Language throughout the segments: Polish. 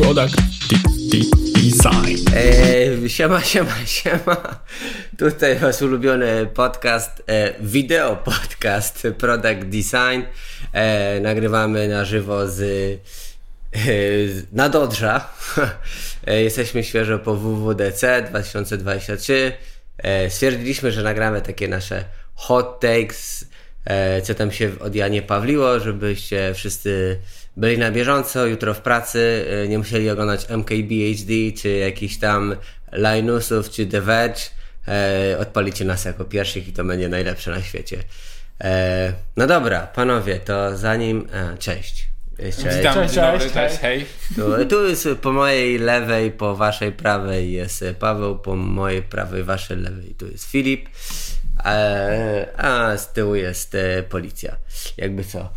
Product Design. E, siema, siema, siema. Tutaj wasz ulubiony podcast, e, podcast Product Design. E, nagrywamy na żywo z, e, z Nadodrza. E, jesteśmy świeżo po WWDC 2023. E, stwierdziliśmy, że nagramy takie nasze hot takes, e, co tam się od Janie Pawliło, żebyście wszyscy byli na bieżąco, jutro w pracy, e, nie musieli oglądać MKBHD, czy jakichś tam Linusów, czy The Verge. E, odpalicie nas jako pierwszych i to będzie najlepsze na świecie. E, no dobra, panowie, to zanim... A, cześć. Cześć. Witam, Cześć, cześć, cześć, hej. Tu, tu jest po mojej lewej, po waszej prawej jest Paweł, po mojej prawej, waszej lewej tu jest Filip, e, a z tyłu jest e, policja. Jakby co.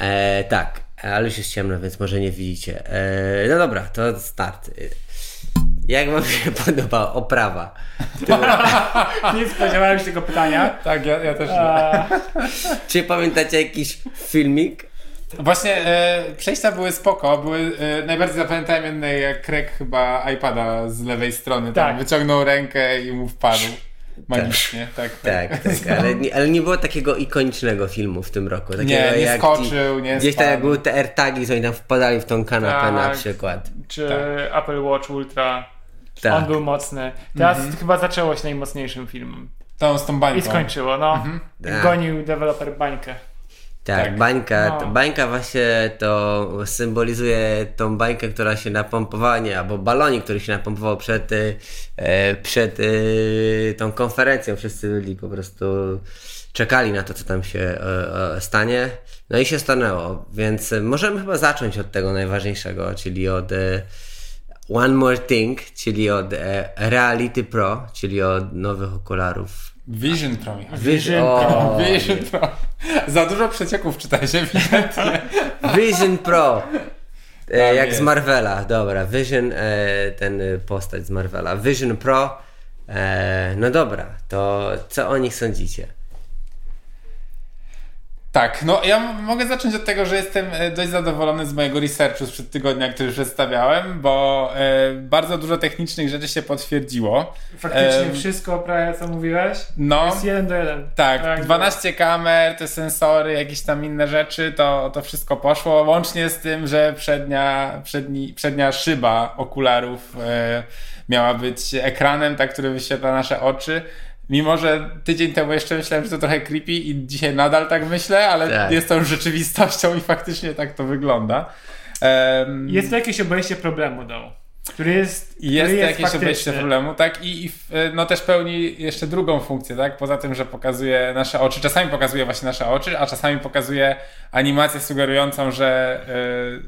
E, tak, ale już jest ciemno, więc może nie widzicie. E, no dobra, to start. Jak wam się podoba oprawa? Nie spodziewałem się tego pytania. Tak, ja, ja też. A, Czy pamiętacie jakiś filmik? Właśnie e, przejścia były spoko, były, e, najbardziej zapamiętałem jednej jak Craig chyba iPada z lewej strony, tam Tak. wyciągnął rękę i mu wpadł. Magicznie, tak. Tak, tak, ale nie, ale nie było takiego ikonicznego filmu w tym roku. Takiego Nie, nie jak skoczył, nie Gdzieś tam jak były te AirTagi, co oni tam wpadali w tą kanapę na Tak. przykład. czy Tak. Apple Watch Ultra. Tak. On był mocny. Teraz Mhm. chyba zaczęło się najmocniejszym filmem. Tą z tą bańką. I skończyło, no. Tak. Gonił deweloper bańkę. Tak, Tak. bańka, No. bańka właśnie to symbolizuje tą bańkę, która się napompowała, nie, albo balonik, który się napompował przed, y, e, przed y, tą konferencją. Wszyscy byli po prostu czekali na to, co tam się e, e, stanie. No i się stanęło, więc możemy chyba zacząć od tego najważniejszego, czyli od One More Thing, czyli od Reality Pro, czyli od nowych okularów. Vision Pro. Vision o, Vision Pro. Za dużo przecieków czytałeś ewidentnie. Vision Pro. E, jak jest. z Marvela, dobra. Vision, e, ten e, postać z Marvela. Vision Pro. E, no dobra, to co o nich sądzicie? Tak, no ja mogę zacząć od tego, że jestem e, dość zadowolony z mojego researchu sprzed tygodnia, który przedstawiałem, bo e, bardzo dużo technicznych rzeczy się potwierdziło. Faktycznie Em, wszystko prawie co mówiłeś. No, Jest jeden do jeden. tak, 12 kamer, te sensory, jakieś tam inne rzeczy, to, to wszystko poszło, łącznie z tym, że przednia, przedni, przednia szyba okularów e, miała być ekranem, tak, który wyświetla nasze oczy. Mimo, że tydzień temu jeszcze myślałem, że to trochę creepy i dzisiaj nadal tak myślę, ale Tak. jest to już rzeczywistością i faktycznie tak to wygląda. Em, Jest to jakieś obejście problemu, do, który jest. i jest, który jakieś faktyczny. obejście problemu, tak? I, i w- no też pełni jeszcze drugą funkcję, tak? Poza tym, że pokazuje nasze oczy, czasami pokazuje właśnie nasze oczy, a czasami pokazuje animację sugerującą, że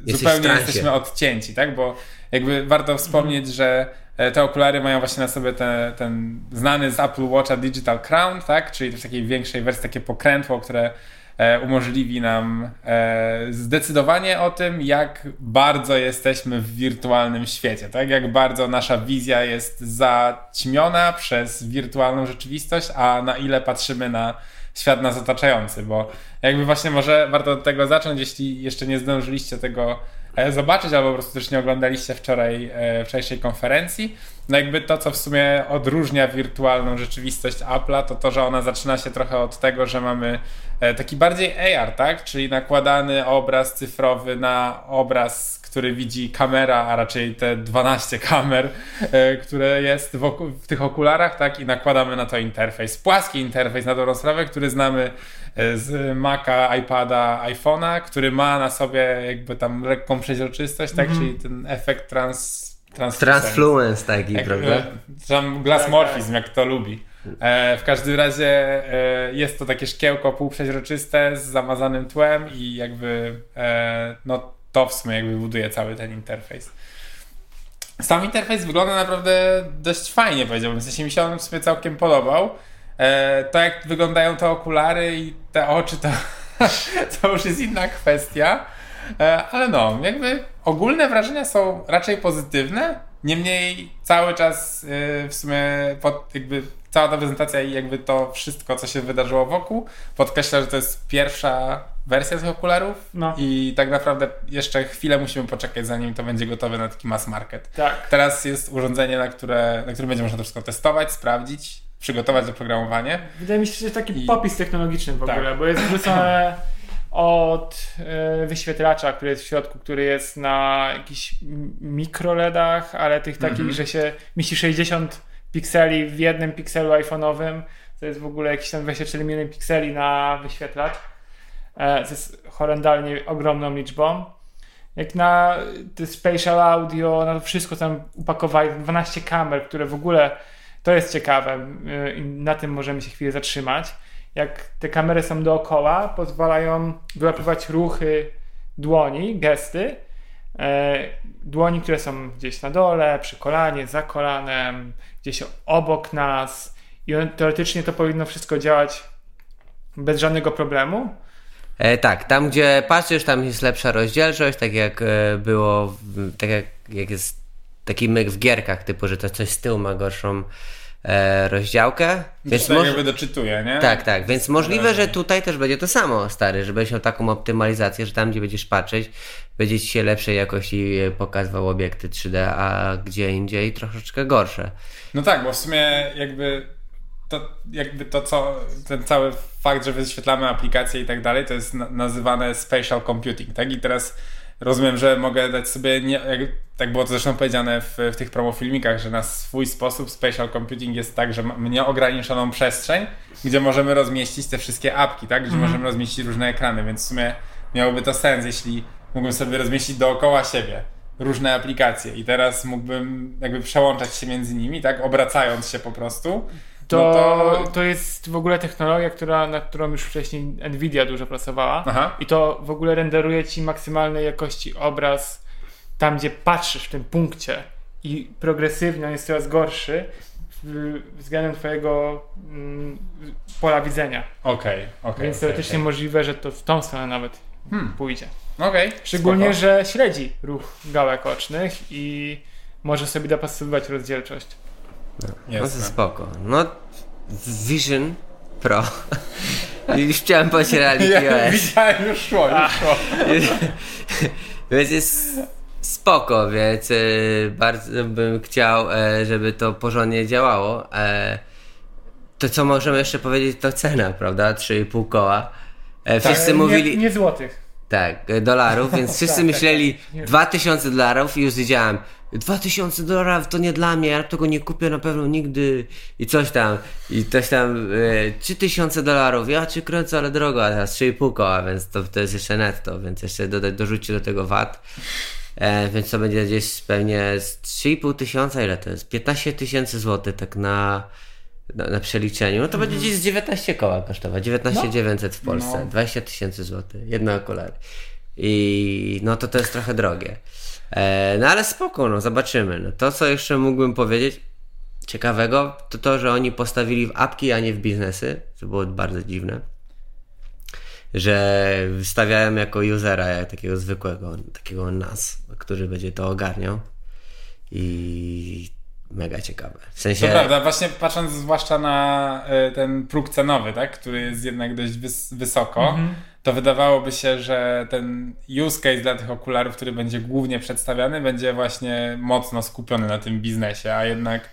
e, w zupełnie jesteśmy odcięci, tak? Bo jakby warto wspomnieć, że e, te okulary mają właśnie na sobie te, ten znany z Apple Watcha Digital Crown, tak? Czyli w takiej większej wersji takie pokrętło, które e, umożliwi nam e, zdecydowanie o tym, jak bardzo jesteśmy w wirtualnym świecie, tak? Jak bardzo nasza wizja jest zaćmiona przez wirtualną rzeczywistość, a na ile patrzymy na świat nas otaczający, bo jakby właśnie może warto od tego zacząć, jeśli jeszcze nie zdążyliście tego e, zobaczyć, albo po prostu też nie oglądaliście wczoraj e, wczorajszej konferencji. No jakby to, co w sumie odróżnia wirtualną rzeczywistość Apple'a, to to, że ona zaczyna się trochę od tego, że mamy e, taki bardziej AR, tak? Czyli nakładany obraz cyfrowy na obraz, który widzi kamera, a raczej te 12 kamer, e, które jest wokół, w tych okularach, tak? I nakładamy na to interfejs. Płaski interfejs na dobrą sprawę, który znamy e, z Maca, iPada, iPhone'a, który ma na sobie jakby tam lekką przeźroczystość, tak? Czyli ten efekt trans... trans Transfluence taki, jak, prawda? e, Tam glasmorfizm, jak to lubi. E, w każdym razie e, jest to takie szkiełko półprzeźroczyste z zamazanym tłem i jakby e, no to w sumie jakby buduje cały ten interfejs. Sam interfejs wygląda naprawdę dość fajnie, powiedziałbym. W sensie mi się on w sumie całkiem podobał. E, to jak wyglądają te okulary i te oczy, to, to już jest inna kwestia. E, ale no, jakby ogólne wrażenia są raczej pozytywne. Niemniej cały czas e, w sumie pod, jakby cała ta prezentacja i jakby to wszystko, co się wydarzyło wokół, podkreśla, że to jest pierwsza wersja tych okularów No. i tak naprawdę jeszcze chwilę musimy poczekać, zanim to będzie gotowe na taki mass market. Tak. Teraz jest urządzenie, na, które, na którym będzie można to wszystko testować, sprawdzić, przygotować oprogramowanie. Wydaje mi się, że jest taki I- popis technologiczny w Tak. ogóle, bo jest wrzucone od e, wyświetlacza, który jest w środku, który jest na jakichś mikroledach, ale tych takich, Mhm. że się mieści 60 pikseli w jednym pikselu iPhone'owym. To jest w ogóle jakieś tam 24 miliony pikseli na wyświetlacz. E, to jest horrendalnie ogromną liczbą. Jak na te spatial audio, na to wszystko tam upakowali, 12 kamer, które w ogóle to jest ciekawe y, i na tym możemy się chwilę zatrzymać. Jak te kamery są dookoła, pozwalają wyłapywać ruchy dłoni, gesty. E, Dłoni, które są gdzieś na dole, przy kolanie, za kolanem, gdzieś obok nas. I teoretycznie to powinno wszystko działać bez żadnego problemu. E, tak, tam gdzie patrzysz, tam jest lepsza rozdzielczość, tak jak e, było, tak jak, jak jest taki myk w gierkach, typu, że to coś z tyłu ma gorszą e, rozdziałkę. Więc tak moż... jakby doczytuje, nie? Tak, tak, więc możliwe, że tutaj też będzie to samo, stary, że będziesz miał taką optymalizację, że tam, gdzie będziesz patrzeć, będzie ci się lepszej jakości e, pokazywał obiekty 3D, a gdzie indziej troszeczkę gorsze. No tak, bo w sumie jakby to, jakby to co, ten cały fakt, że wyświetlamy aplikacje i tak dalej, to jest na, nazywane spatial computing, tak? I teraz rozumiem, że mogę dać sobie, nie, jak, tak było to zresztą powiedziane w, w tych promofilmikach, że na swój sposób spatial computing jest tak, że mamy nieograniczoną przestrzeń, gdzie możemy rozmieścić te wszystkie apki, tak? Gdzie możemy rozmieścić różne ekrany, więc w sumie miałoby to sens, jeśli mógłbym sobie rozmieścić dookoła siebie różne aplikacje i teraz mógłbym jakby przełączać się między nimi, tak? Obracając się po prostu. To, No to... to jest w ogóle technologia, która, na którą już wcześniej Nvidia dużo pracowała. Aha. I to w ogóle renderuje ci maksymalnej jakości obraz tam, gdzie patrzysz w tym punkcie i progresywnie on jest coraz gorszy względem twojego mm, pola widzenia. Okej, okej. Więc okej, teoretycznie możliwe, że to w tą stronę nawet Hmm. pójdzie. Okej, Szczególnie, spoko. że śledzi ruch gałek ocznych i może sobie dopasowywać rozdzielczość. No to Jasne. spoko. No, Vision Pro. Już chciałem powiedzieć Reality Ja OS. widziałem, już szło, już szło. Więc jest spoko, więc e, bardzo bym chciał, e, żeby to porządnie działało. E, to co możemy jeszcze powiedzieć to cena, prawda? 3,5 koła. E, wszyscy E, mówili... Nie, nie złotych. Tak, dolarów, więc wszyscy Tak, tak, myśleli tak. Nie. 2000 dolarów i już wiedziałem 2000 dolarów to nie dla mnie, ja tego nie kupię na pewno nigdy i coś tam, i coś tam e, 3000 dolarów, ja cię kręcę, ale drogo, a teraz 3,5 koła, więc to, to jest jeszcze netto, więc jeszcze dodać, dorzućcie do tego VAT, e, więc to będzie gdzieś pewnie z 3,5 tysiąca, ile to jest? 15 tysięcy złotych tak na, na, na przeliczeniu, no to będzie gdzieś z 19 koła kosztować, 19 900 w Polsce, No. 20 tysięcy złotych, jedno okulary. I no to to jest trochę drogie. E, no ale spoko, no zobaczymy. No, to, co jeszcze mógłbym powiedzieć ciekawego, to to, że oni postawili w apki, a nie w biznesy. To było bardzo dziwne. Że wystawiałem jako usera, jak takiego zwykłego, takiego nas, który będzie to ogarniał. I mega ciekawe. W sensie. To prawda, właśnie patrząc zwłaszcza na e, ten próg cenowy, tak, który jest jednak dość wys- wysoko, Mhm. To wydawałoby się, że ten use case dla tych okularów, który będzie głównie przedstawiany, będzie właśnie mocno skupiony na tym biznesie, a jednak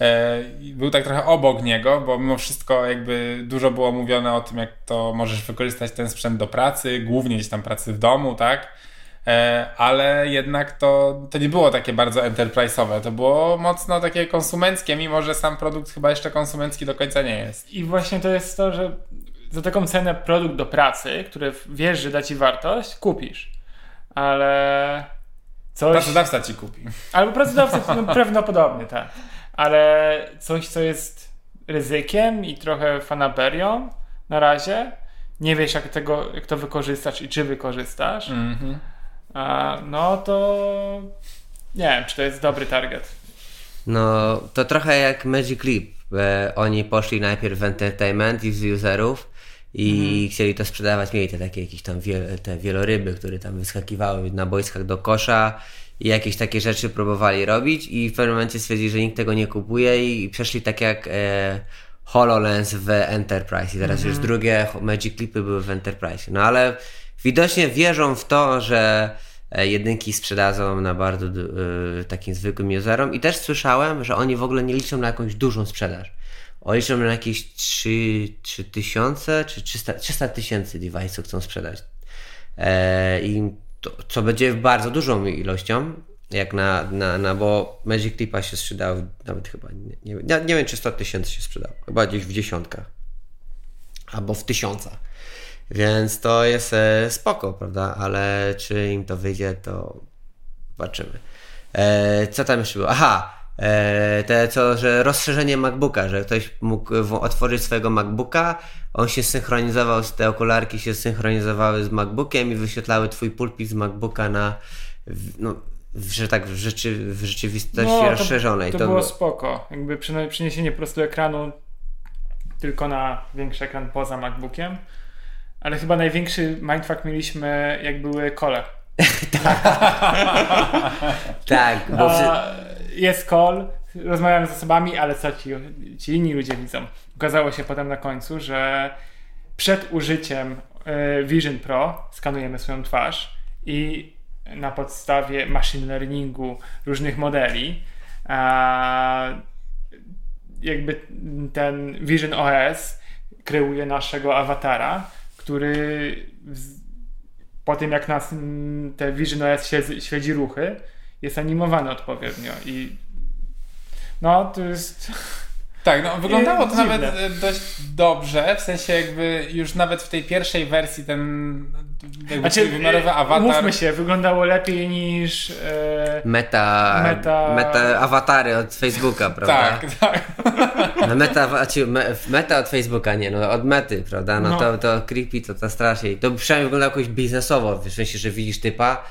e, był tak trochę obok niego, bo mimo wszystko jakby dużo było mówione o tym, jak to możesz wykorzystać ten sprzęt do pracy, głównie gdzieś tam pracy w domu, tak? E, ale jednak to, to nie było takie bardzo enterprise'owe, to było mocno takie konsumenckie, mimo że sam produkt chyba jeszcze konsumencki do końca nie jest. I właśnie to jest to, że za taką cenę produkt do pracy, który wiesz, że da ci wartość, kupisz. Ale coś... Pracodawca ci kupi. Albo pracodawca no, prawdopodobnie, tak. Ale coś, co jest ryzykiem i trochę fanaberią na razie, nie wiesz jak, tego, jak to wykorzystasz i czy wykorzystasz, Mhm. a, no to nie wiem, czy to jest dobry target. No, to trochę jak Magic Leap. E, oni poszli najpierw w entertainment i z userów i chcieli to sprzedawać. Mieli te takie jakieś tam wiel, te wieloryby, które tam wyskakiwały na boiskach do kosza i jakieś takie rzeczy próbowali robić i w pewnym momencie stwierdzili, że nikt tego nie kupuje i przeszli tak jak e, HoloLens w Enterprise i teraz już drugie Magic Clipy były w Enterprise. No ale widocznie wierzą w to, że jedynki sprzedadzą na bardzo y, takim zwykłym userom i też słyszałem, że oni w ogóle nie liczą na jakąś dużą sprzedaż. Oni liczą na jakieś 3, 3 tysiące czy 300 300 tysięcy device'ów chcą sprzedać. E, I to, co będzie bardzo dużą ilością, jak na, na, na bo Magic Clipa się sprzedał nawet chyba, nie, nie, nie wiem czy 100 tysięcy się sprzedał, chyba gdzieś w dziesiątkach albo w tysiącach. Więc to jest e, spoko, prawda? Ale czy im to wyjdzie, to zobaczymy. E, co tam jeszcze było? Aha, e, te co, że rozszerzenie MacBooka, że ktoś mógł otworzyć swojego MacBooka, on się synchronizował, te okularki się synchronizowały z MacBookiem i wyświetlały twój pulpit z MacBooka na, no, że tak w, rzeczy, w rzeczywistości No, to, rozszerzonej. to, było spoko. Jakby przyniesienie po prostu ekranu tylko na większy ekran poza MacBookiem. Ale chyba największy mindfuck mieliśmy, jak były kole. Tak, bo wszy- A, jest call, rozmawiamy z osobami, ale co ci, ci inni ludzie widzą? Okazało się potem na końcu, że przed użyciem e, Vision Pro skanujemy swoją twarz i na podstawie machine learningu różnych modeli jakby ten Vision OS kreuje naszego awatara, który po tym jak nas te Vision OS śledzi, śledzi ruchy, jest animowany odpowiednio i no to jest Tak, no wyglądało to Dziwne. nawet e, dość dobrze, w sensie jakby już nawet w tej pierwszej wersji ten jakby znaczy, wymiarowy e, awatar... Mówmy się, wyglądało lepiej niż e, meta, Meta- meta awatary od Facebooka, prawda? Tak, tak. No meta, znaczy, me, meta od Facebooka, nie, no od mety, prawda? No, No. To, to creepy, to, to strasznie. To przynajmniej wygląda jakoś biznesowo, w sensie, że widzisz typa,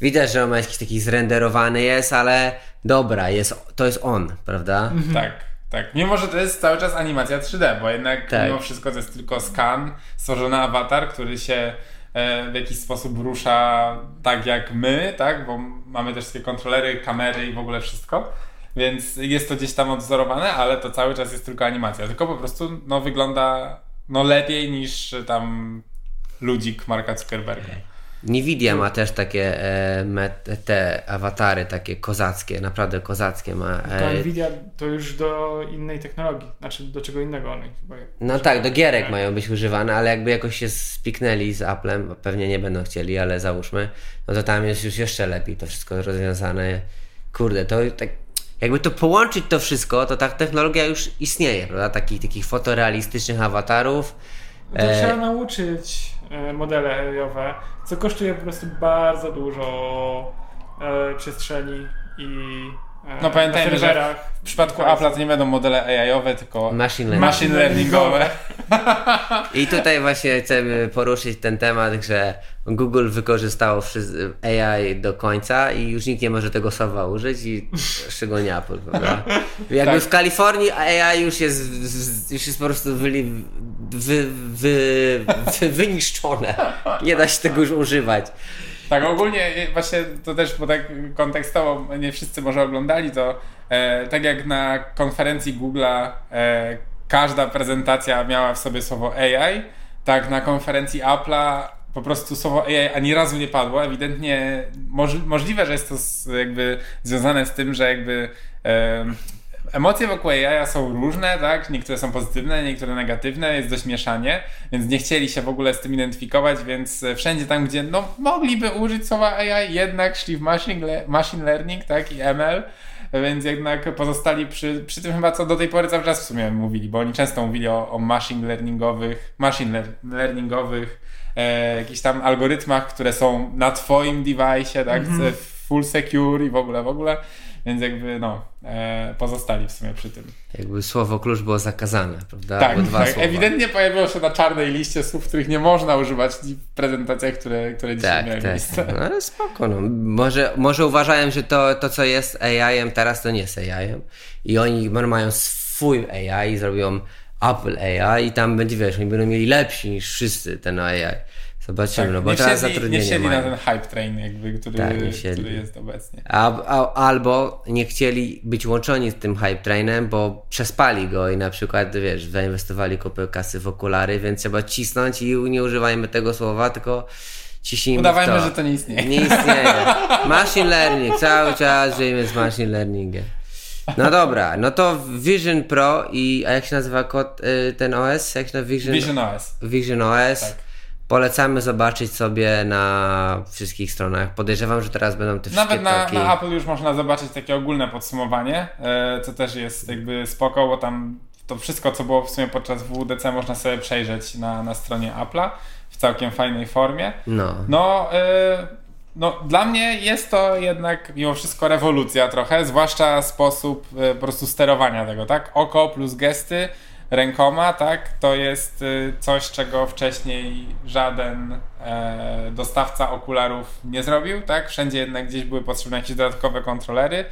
widać, że on ma jakiś taki zrenderowany jest, ale dobra, jest, to jest on, prawda? Mhm. Tak, tak. Mimo, że to jest cały czas animacja 3D, bo jednak Tak. mimo wszystko to jest tylko skan, stworzony awatar, który się e, w jakiś sposób rusza tak jak my, tak? Bo mamy też takie kontrolery, kamery i w ogóle wszystko. Więc jest to gdzieś tam odwzorowane, ale to cały czas jest tylko animacja. Tylko po prostu no, wygląda no, lepiej niż tam ludzik Marka Zuckerberga. Nvidia ma też takie e, te awatary takie kozackie, naprawdę kozackie ma. to E, Nvidia to już do innej technologii, znaczy do czego innego oni chyba. No tak, do gierek Tak. mają być używane, ale jakby jakoś się spiknęli z Applem, pewnie nie będą chcieli, ale załóżmy, no to tam jest już jeszcze lepiej to wszystko rozwiązane. Kurde, to tak, jakby to połączyć to wszystko, to ta technologia już istnieje, prawda? Takich, takich fotorealistycznych awatarów. No to E, trzeba nauczyć modele AI-owe, co kosztuje po prostu bardzo dużo e, przestrzeni i e, No pamiętajmy, że serwerach. W przypadku Apple'a to nie będą modele AI-owe, tylko Machine learning. machine learningowe. I tutaj właśnie chcemy poruszyć ten temat, że Google wykorzystało AI do końca i już nikt nie może tego słowa użyć i szczególnie Apple, prawda? Jakby Tak. w Kalifornii AI już jest, w- już jest po prostu wyli, wy, wy, wy, wyniszczone. Nie da się tego już używać. Tak, ogólnie właśnie to też, bo tak kontekstowo nie wszyscy może oglądali to, e, tak jak na konferencji Google'a e, każda prezentacja miała w sobie słowo AI, tak na konferencji Apple'a po prostu słowo AI ani razu nie padło. Ewidentnie moż, możliwe, że jest to z, jakby związane z tym, że jakby e, emocje wokół AI są różne, tak? Niektóre są pozytywne, niektóre negatywne, jest dość mieszanie, więc nie chcieli się w ogóle z tym identyfikować, więc e, wszędzie tam, gdzie no, mogliby użyć słowa AI, jednak szli w machine, le- machine learning, tak? I ML. Więc jednak pozostali przy, przy tym chyba co do tej pory cały czas w sumie mówili, bo oni często mówili o, o machine learningowych, machine lear- learningowych e, jakichś tam algorytmach, które są na twoim device, tak, Mhm. full secure i w ogóle, w ogóle, więc jakby no, e, pozostali w sumie przy tym. Jakby słowo klucz było zakazane, prawda? Tak, Albo dwa tak. słowa. ewidentnie pojawiło się na czarnej liście słów, których nie można używać w prezentacjach, które, które dzisiaj Tak, miały tak. miejsce. No, ale spoko. No. Może, może uważają, że to, to, co jest AI-em teraz, to nie jest AI-em. I oni mają swój AI i zrobią Apple AI i tam będzie, wiesz, oni będą mieli lepsi niż wszyscy ten AI. Zobaczymy, Tak, no bo nie teraz wsiedli, nie zatrudnienie wsiedli na ten hype train, jakby, który, Tak, który jest obecnie. A, a, albo nie chcieli być łączeni z tym hype trainem, bo przespali go i na przykład, wiesz, zainwestowali kupę kasy w okulary, więc trzeba cisnąć i nie używajmy tego słowa, tylko ciśnijmy Udawajmy, to. że to nie istnieje. Nie istnieje. Machine learning, cały czas żyjemy z machine learningiem. No dobra, no to Vision Pro i, a jak się nazywa kod, y, ten OS? Jak się nazywa Vision? Vision OS. Vision OS. Tak. Polecamy zobaczyć sobie na wszystkich stronach. Podejrzewam, że teraz będą te wszystkie Nawet na, na Apple już można zobaczyć takie ogólne podsumowanie, e, co też jest jakby spoko, bo tam to wszystko, co było w sumie podczas WWDC można sobie przejrzeć na, na stronie Apple'a w całkiem fajnej formie. No. No, e, no, dla mnie jest to jednak mimo wszystko rewolucja trochę, zwłaszcza sposób e, po prostu sterowania tego, tak? Oko plus gesty rękoma, tak? To jest e, coś, czego wcześniej żaden e, dostawca okularów nie zrobił, tak? Wszędzie jednak gdzieś były potrzebne jakieś dodatkowe kontrolery,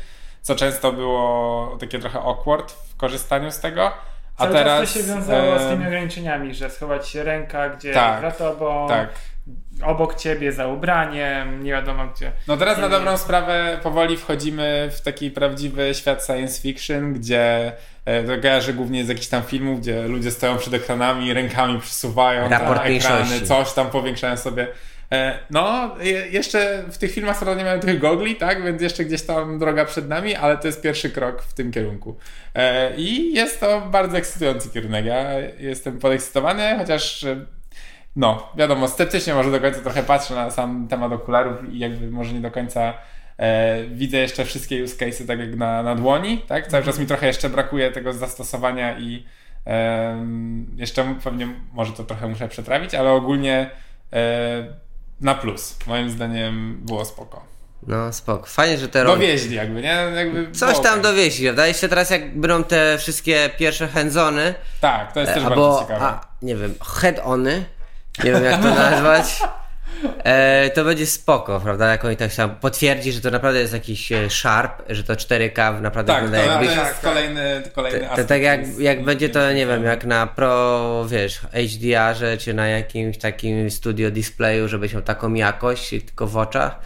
co często było takie trochę awkward w korzystaniu z tego. A Cały teraz to się wiązało z e, tymi ograniczeniami, że schować się ręka, gdzie Tak, za tobą, tak. obok ciebie za ubraniem, nie wiadomo gdzie. No teraz na dobrą sprawę powoli wchodzimy w taki prawdziwy świat science fiction, gdzie to kojarzy głównie z jakichś tam filmów, gdzie ludzie stoją przed ekranami, rękami przesuwają Raport ekrany, coś tam powiększają sobie. E, No, je- jeszcze w tych filmach nie mają tych gogli, tak, więc jeszcze gdzieś tam droga przed nami, ale to jest pierwszy krok w tym kierunku. E, I jest to bardzo ekscytujący kierunek. Ja jestem podekscytowany, chociaż e, no, wiadomo, sceptycznie może do końca trochę patrzę na sam temat okularów i jakby może nie do końca e, widzę jeszcze wszystkie use cases tak jak na, na dłoni, tak? Cały czas mi trochę jeszcze brakuje tego zastosowania i em, jeszcze pewnie może to trochę muszę przetrawić, ale ogólnie e, na plus. Moim zdaniem było spoko. No spoko. Fajnie, że te. Dowieźli jakby, nie? Jakby Coś tam okej. dowieźli, prawda? Jeszcze teraz jak będą te wszystkie pierwsze handzony, Tak, to jest też bardzo albo, ciekawe. a, nie wiem, head-ony, nie wiem jak to nazwać, e, to będzie spoko, prawda? Jak oni tak tam potwierdzi, że to naprawdę jest jakiś e, Sharp, że to 4K naprawdę tak, wygląda jakbyś... jest kolejny, kolejny To, to tak jak, jest- jak będzie to, nie wiem, jak na pro, wiesz, HDR-ze, czy na jakimś takim studio displayu, żebyś miał taką jakość, tylko w oczach,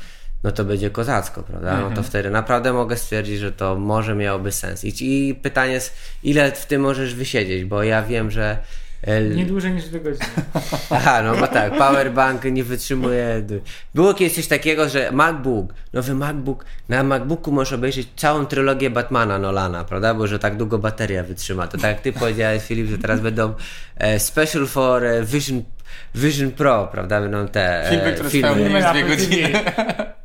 no to będzie kozacko, prawda? No Mhm. to wtedy naprawdę mogę stwierdzić, że to może miałoby sens. I, i pytanie jest, ile w tym możesz wysiedzieć, bo ja wiem, że... e, Nie dłużej niż dwie godziny. Aha, no bo tak, powerbank nie wytrzymuje. Było kiedyś coś takiego, że MacBook, nowy MacBook, na MacBooku możesz obejrzeć całą trylogię Batmana Nolana, prawda? Bo że tak długo bateria wytrzyma. To tak jak ty powiedziałeś, Filip, że teraz będą e, special for e, Vision, Vision Pro, prawda? Będą te e, Filmy, które filmy. dwie godziny.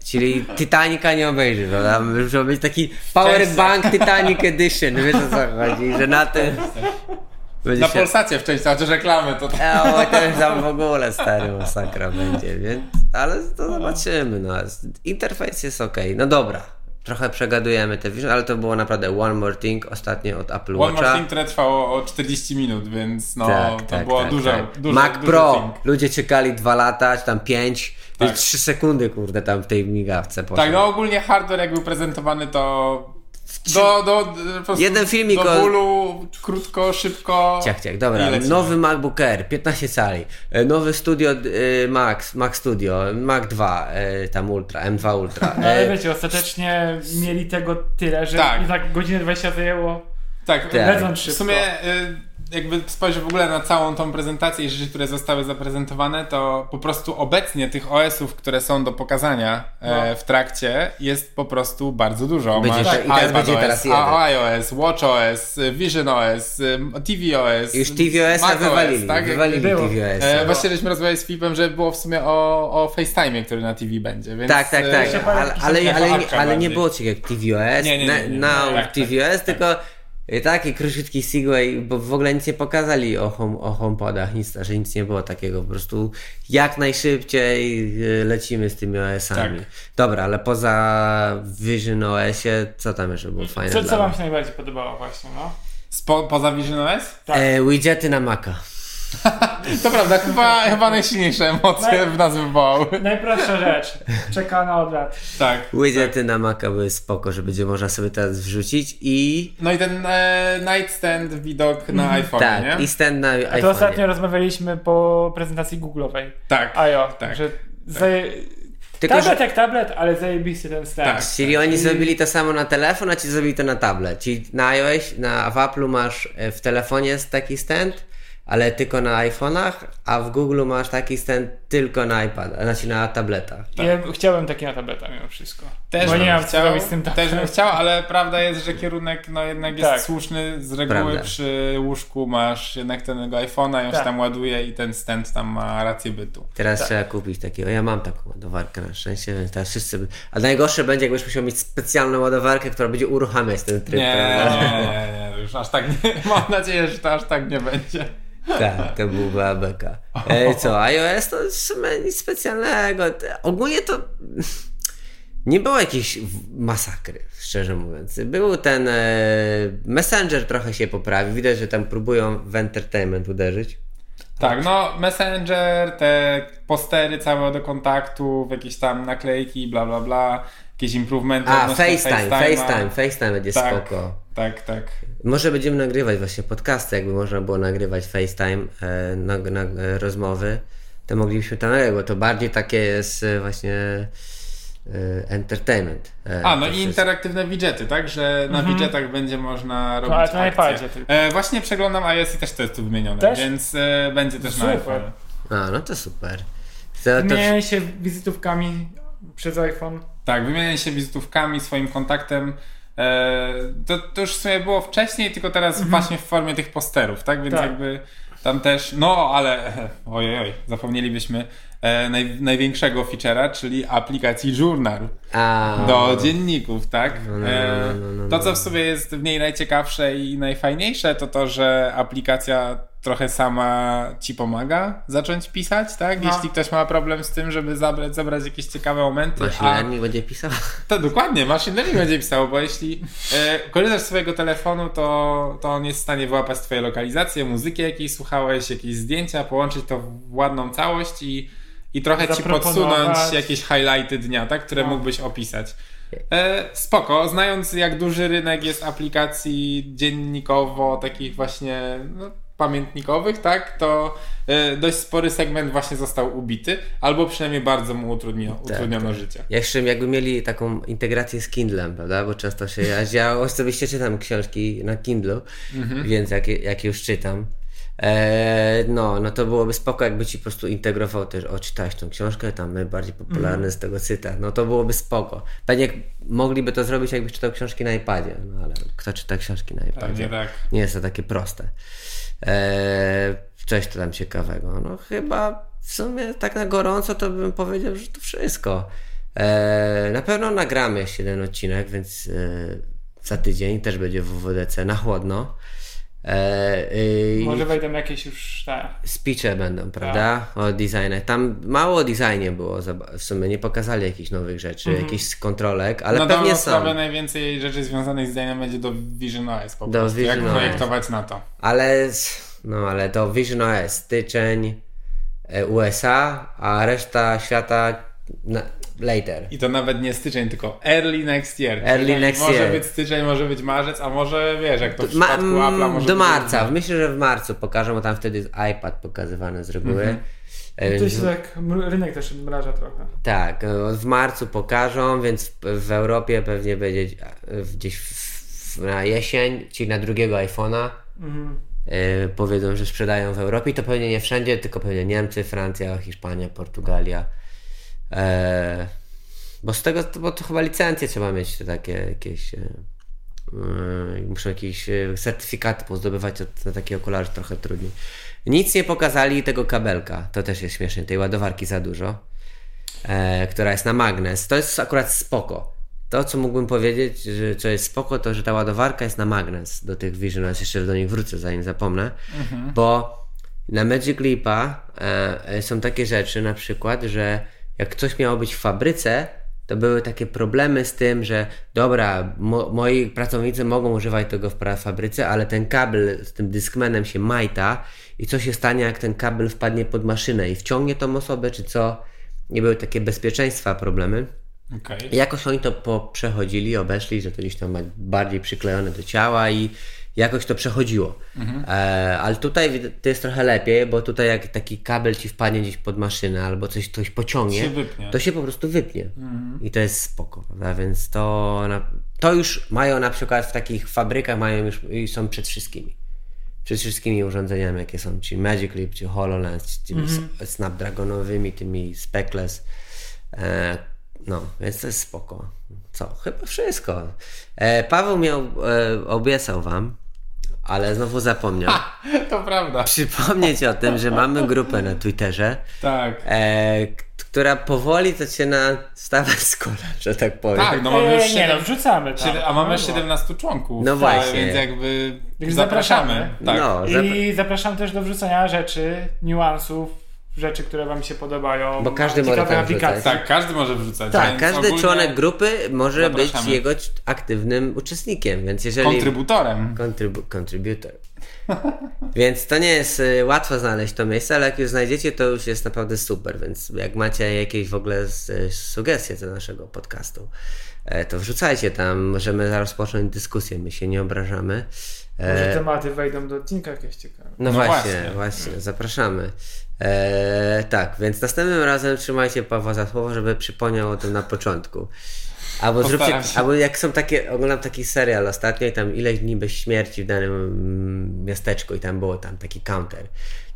Czyli Titanica nie obejrzy, prawda? Muszą być taki Powerbank Titanic Edition, wiesz o co chodzi, że na tym... będzie Na się- Polsacie w części, chociaż reklamy to tak. E, o, to już tam w ogóle stary masakra będzie, więc, ale to zobaczymy, no. Interfejs jest ok. No dobra, trochę przegadujemy te Vision, ale to było naprawdę One More Thing ostatnio od Apple One More Watcha. Thing, które trwało o 40 minut, więc no tak, to tak, było tak, dużo, tak. dużo Mac dużo Pro, thing. ludzie czekali dwa lata, czy tam pięć, Tak. tak. 3 sekundy, kurde, tam w tej migawce poszło. Tak, no ogólnie hardware jak był prezentowany to do, do, po prostu Jeden filmik do bólu, krótko, szybko Ciach, ciach, dobra. Nowy MacBook Air, 15 cali. E, Nowy Studio e, Max, Mac Studio, Mac 2, e, tam Ultra, M2 Ultra. No ale E, wiecie, ostatecznie mieli tego tyle, że Tak. i tak godzinę 20 zajęło. Tak, Tak. W sumie y, jakby spojrzę w ogóle na całą tą prezentację i rzeczy, które zostały zaprezentowane, to po prostu obecnie tych OS-ów, które są do pokazania e, w trakcie jest po prostu bardzo dużo. No. Będzie Masz te- i teraz będzie OS, teraz iOS, WatchOS, Vision OS, tvOS, Już tvOS wywalili, tak? wywalili Było. tvOS. E, właśnie żeśmy rozmawiali z Filipem, że było w sumie o, o FaceTime, który na TV będzie. Więc, Tak, tak, e, tak, ale, ale, ale, ale nie było coś jak tvOS, Nie, nie, nie, nie. now Tak, tak, tvOS, tylko e, taki króciutki Segway, bo w ogóle nic nie pokazali o, home, o HomePodach, nic, że nic nie było takiego, po prostu jak najszybciej e, lecimy z tymi OS-ami. Tak. Dobra, ale poza Vision OS-ie, co tam jeszcze było fajne Co, co wam się najbardziej podobało właśnie, no? Spo, poza Vision OS? Tak. E, widgety na Maca. To prawda, chyba, chyba najsilniejsze emocje w nas wywołały. Najprostsza rzecz. Czekana od lat. Tak. Widgety na Maca były spoko, że będzie można sobie teraz wrzucić i... No i ten e, nightstand widok na iPhone, Tak, nie? i stand na A to iPhone. ostatnio rozmawialiśmy po prezentacji Google'owej. Tak. AIO, tak. że zaje... Tylko, tablet że... jak tablet, ale zajebisty ten stand. Tak. Czyli oni zrobili to samo na telefon, a ci zrobili to na tablet. Czyli na iOS, na w Apple'u masz e, w telefonie jest taki stand, ale tylko na iPhone'ach, a w Google masz taki stand tylko na iPad, znaczy na tabletach. Ja chciałem taki na tableta mimo wszystko. Też Bo bym nie chciał, z tym też tabletem. bym chciał, ale prawda jest, że kierunek no jednak jest Tak. słuszny. Z reguły Prawda. przy łóżku masz jednak tego iPhone'a on Tak. się tam ładuje i ten stand tam ma rację bytu. Teraz trzeba kupić takiego. Ja mam taką ładowarkę na szczęście, więc teraz wszyscy. A najgorsze będzie, jakbyś musiał mieć specjalną ładowarkę, która będzie uruchamiać ten tryb. Nie, prawda? nie, nie, nie, już aż tak nie, mam nadzieję, że to aż tak nie będzie. Tak, to byłby ABK. E, co, iOS to w sumie nic specjalnego. Ogólnie to nie było jakiejś masakry, szczerze mówiąc. Był ten e, Messenger trochę się poprawił. Widać, że tam próbują w entertainment uderzyć. Tak, no Messenger, te postery całe do kontaktu, jakieś tam naklejki, bla bla bla, jakieś improvementy A, FaceTime. FaceTime, FaceTime będzie Tak, spoko. tak, tak. Może będziemy nagrywać właśnie podcasty, jakby można było nagrywać FaceTime, e, na, na, e, rozmowy, to moglibyśmy tam nagrać, bo to bardziej takie jest e, właśnie entertainment. E, A, no i wszystko. interaktywne widgety, tak? Że na widgetach będzie można robić ale to na akcje. iPadzie tylko. E, właśnie przeglądam iOS i też to jest tu wymienione, Też? więc e, będzie też na Super. iPhone. A, no to super. To, to, Wymienianie się wizytówkami przez iPhone. Tak, wymienianie się wizytówkami, swoim kontaktem. E, to, to już w sumie było wcześniej, tylko teraz właśnie w formie tych posterów, tak? Więc Tak. jakby tam też, no ale ojej, oj, zapomnielibyśmy e, naj, największego feature'a, czyli aplikacji Journal a, do dzienników, tak? No, no, E, no, no, no, to, co w sobie jest w niej najciekawsze i najfajniejsze, to to, że aplikacja trochę sama ci pomaga zacząć pisać, tak? No. Jeśli ktoś ma problem z tym, żeby zabrać, zebrać jakieś ciekawe momenty. Machine learning będzie pisał? to dokładnie, machine learning będzie pisało, bo jeśli e, korzystasz z swojego telefonu, to, to on jest w stanie wyłapać twoje lokalizacje, muzyki jakiej słuchałeś, jakieś zdjęcia, połączyć to w ładną całość i, i trochę ci podsunąć jakieś highlighty dnia, tak, które No. mógłbyś opisać. E, spoko, znając jak duży rynek jest aplikacji dziennikowo, takich właśnie no, pamiętnikowych, tak, to e, dość spory segment właśnie został ubity, albo przynajmniej bardzo mu utrudnio, utrudniono życie. Jeszcze jakby mieli taką integrację z Kindlem, prawda? Bo często się, ja, ja osobiście czytam książki na Kindlu, Mhm. więc jak, jak już czytam, no, no to byłoby spoko, jakby ci po prostu integrował też, o czytałeś tą książkę, tam najbardziej popularny Mhm. z tego cytat, no to byłoby spoko. Pewnie mogliby to zrobić, jakbyś czytał książki na iPadzie, no ale kto czyta książki na iPadzie? Pewnie tak. Nie jest to takie proste. Eee, coś to tam ciekawego. No chyba w sumie tak na gorąco to bym powiedział, że to wszystko. Eee, na pewno nagramy jeszcze jeden odcinek, więc eee, za tydzień też będzie w WWDC na chłodno. Eee, i Może wejdą jakieś już te. speeche będą, prawda? O designie. Tam mało o designie było, w sumie nie pokazali jakichś nowych rzeczy, jakichś kontrolek, ale no pewnie są. sprawę najwięcej rzeczy związanych z designem będzie do Vision OS po Do prostu. Jak OS. projektować na to. Ale, no ale to Vision OS, styczeń, e, USA, a reszta świata na, later. I to nawet nie styczeń, tylko early next year. Early Czyli next może year. być styczeń, może być marzec, a może wiesz, jak to w Ma, przypadku Apple'a może do być marca, różnie. myślę, że w marcu pokażą, bo tam wtedy jest iPad pokazywany z reguły. Mhm. E, To się tak, m- rynek też odmraża trochę. Tak, e, w marcu pokażą, więc w, Europie pewnie będzie e, gdzieś w, na jesień, czyli na drugiego iPhone'a. Mhm. powiedzą, że sprzedają w Europie i to pewnie nie wszędzie, tylko pewnie Niemcy, Francja, Hiszpania, Portugalia. E, bo z tego, bo to chyba licencje trzeba mieć takie jakieś. E, e, muszą jakieś e, certyfikaty pozdobywać od, na takie okulary trochę trudniej. Nic nie pokazali tego kabelka, to też jest śmieszne, tej ładowarki za dużo, e, która jest na magnes. To jest akurat spoko. To, co mógłbym powiedzieć, że co jest spoko, to że ta ładowarka jest na magnes do tych Vision OS. Jeszcze do nich wrócę, zanim zapomnę. Bo na Magic Leapa e, są takie rzeczy, na przykład, że jak coś miało być w fabryce, to były takie problemy z tym, że dobra, mo, moi pracownicy mogą używać tego w fabryce, ale ten kabel z tym dyskmenem się majta i co się stanie, jak ten kabel wpadnie pod maszynę i wciągnie tą osobę, czy co? Nie były takie bezpieczeństwa problemy. I jakoś oni to przechodzili, obeszli, że to gdzieś tam bardziej przyklejone do ciała i jakoś to przechodziło. E, ale tutaj to jest trochę lepiej, bo tutaj jak taki kabel ci wpadnie gdzieś pod maszynę albo coś, coś pociągnie, Się to się po prostu wypnie. I to jest spoko, prawda? Więc to, to już mają na przykład w takich fabrykach mają już i są przed wszystkimi. Przed wszystkimi urządzeniami, jakie są, czy Magic Leap, czy HoloLens, czy tymi s- Snapdragonowymi, tymi Speckless. E, no, więc to jest spoko. Co? Chyba wszystko. E, Paweł miał, e, obiecał wam, ale znowu zapomniał. To prawda. Przypomnieć o tym, że mamy grupę na Twitterze, Tak. e, która powoli zaczyna stawać z kolan, że tak powiem. Tak, no mamy już Eee, nie no, siedem- wrzucamy tam. siedem- a mamy No, 17 członków. No tak, właśnie. Więc jakby Więc zapraszamy. zapraszamy. Tak. No, zapra- I zapraszam też do wrzucania rzeczy, niuansów, rzeczy, które wam się podobają. Bo każdy może tam wrzucać. Tak, każdy może wrzucać. tak, każdy ogólnie członek grupy może być jego aktywnym uczestnikiem, więc jeżeli... Kontrybutorem. Kontrybu- contributor. więc to nie jest y, łatwo znaleźć to miejsce, ale jak już znajdziecie, to już jest naprawdę super. Więc jak macie jakieś w ogóle z, y, sugestie do naszego podcastu, e, to wrzucajcie tam. Możemy rozpocząć dyskusję. My się nie obrażamy. E, Może tematy wejdą do odcinka jakieś ciekawe. no, No właśnie, właśnie. właśnie, zapraszamy. E, tak, więc następnym razem trzymajcie Pawła za słowo, żeby przypomniał o tym na początku. Albo zróbcie, albo jak są takie, oglądam taki serial ostatnio i tam ileś dni bez śmierci w danym miasteczku i tam było tam taki counter.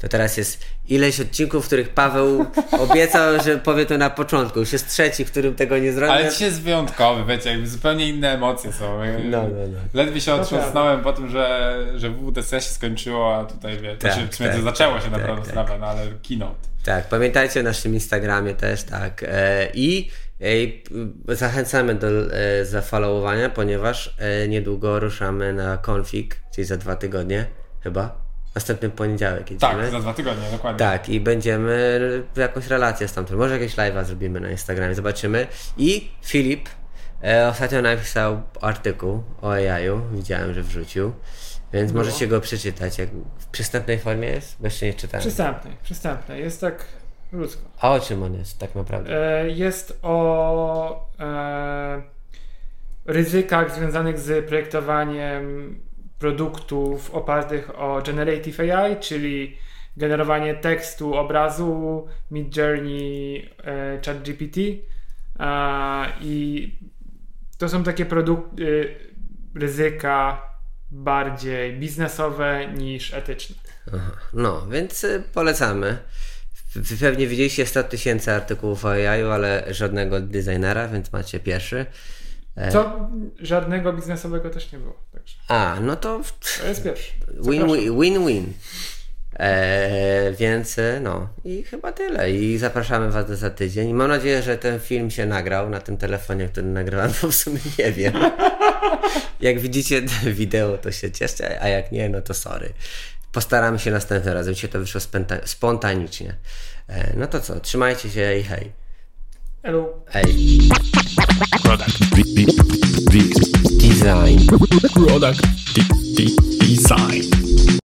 To teraz jest ileś odcinków, w których Paweł obiecał, że powie to na początku. Już jest trzeci, w którym tego nie zrobię. Ale dzisiaj jest wyjątkowy, wiecie, jakby zupełnie inne emocje są. No, no, no. Ledwie się otrząsnąłem po tym, że, że WWDC się skończyło, a tutaj wie, Tak, znaczy, w sumie tak, to zaczęło się tak, naprawdę tak. sprawę, no ale keynote. Tak, pamiętajcie o naszym Instagramie też, tak. E, I e, zachęcamy do e, zafollowowania, ponieważ e, niedługo ruszamy na config, czyli za dwa tygodnie chyba. Następny poniedziałek jedziemy. Tak, za dwa tygodnie, dokładnie. Tak, i będziemy jakąś relację stamtąd. Może jakieś live'a zrobimy na Instagramie, zobaczymy. I Filip e, ostatnio napisał artykuł o AI-u, widziałem, że wrzucił. Więc No. możecie go przeczytać. Jak w przystępnej formie jest? Bo jeszcze nie czytałem. Przystępnej, przystępnej. Jest tak ludzko. A o czym on jest tak naprawdę? E, Jest o e, ryzykach związanych z projektowaniem produktów opartych o Generative AI, czyli generowanie tekstu, obrazu, Midjourney, e, ChatGPT. E, I to są takie produkty, ryzyka bardziej biznesowe niż etyczne. No, więc y, polecamy. Pewnie widzieliście 100 tysięcy artykułów o AI, ale żadnego designera, więc macie pierwszy. E, Co żadnego biznesowego też nie było. Także A, no to to jest pierwszy. win-win. win-win. E, więc y, no i chyba tyle. I zapraszamy Was za tydzień. I mam nadzieję, że ten film się nagrał na tym telefonie, który nagrywam, bo w sumie nie wiem. jak widzicie wideo, to się cieszcie, a jak nie, no to sorry. Postaramy się następnym razem. Dzisiaj to wyszło spontanicznie. E, no to co, trzymajcie się i hej. Hello. Hey. Product. Design. Product. Design.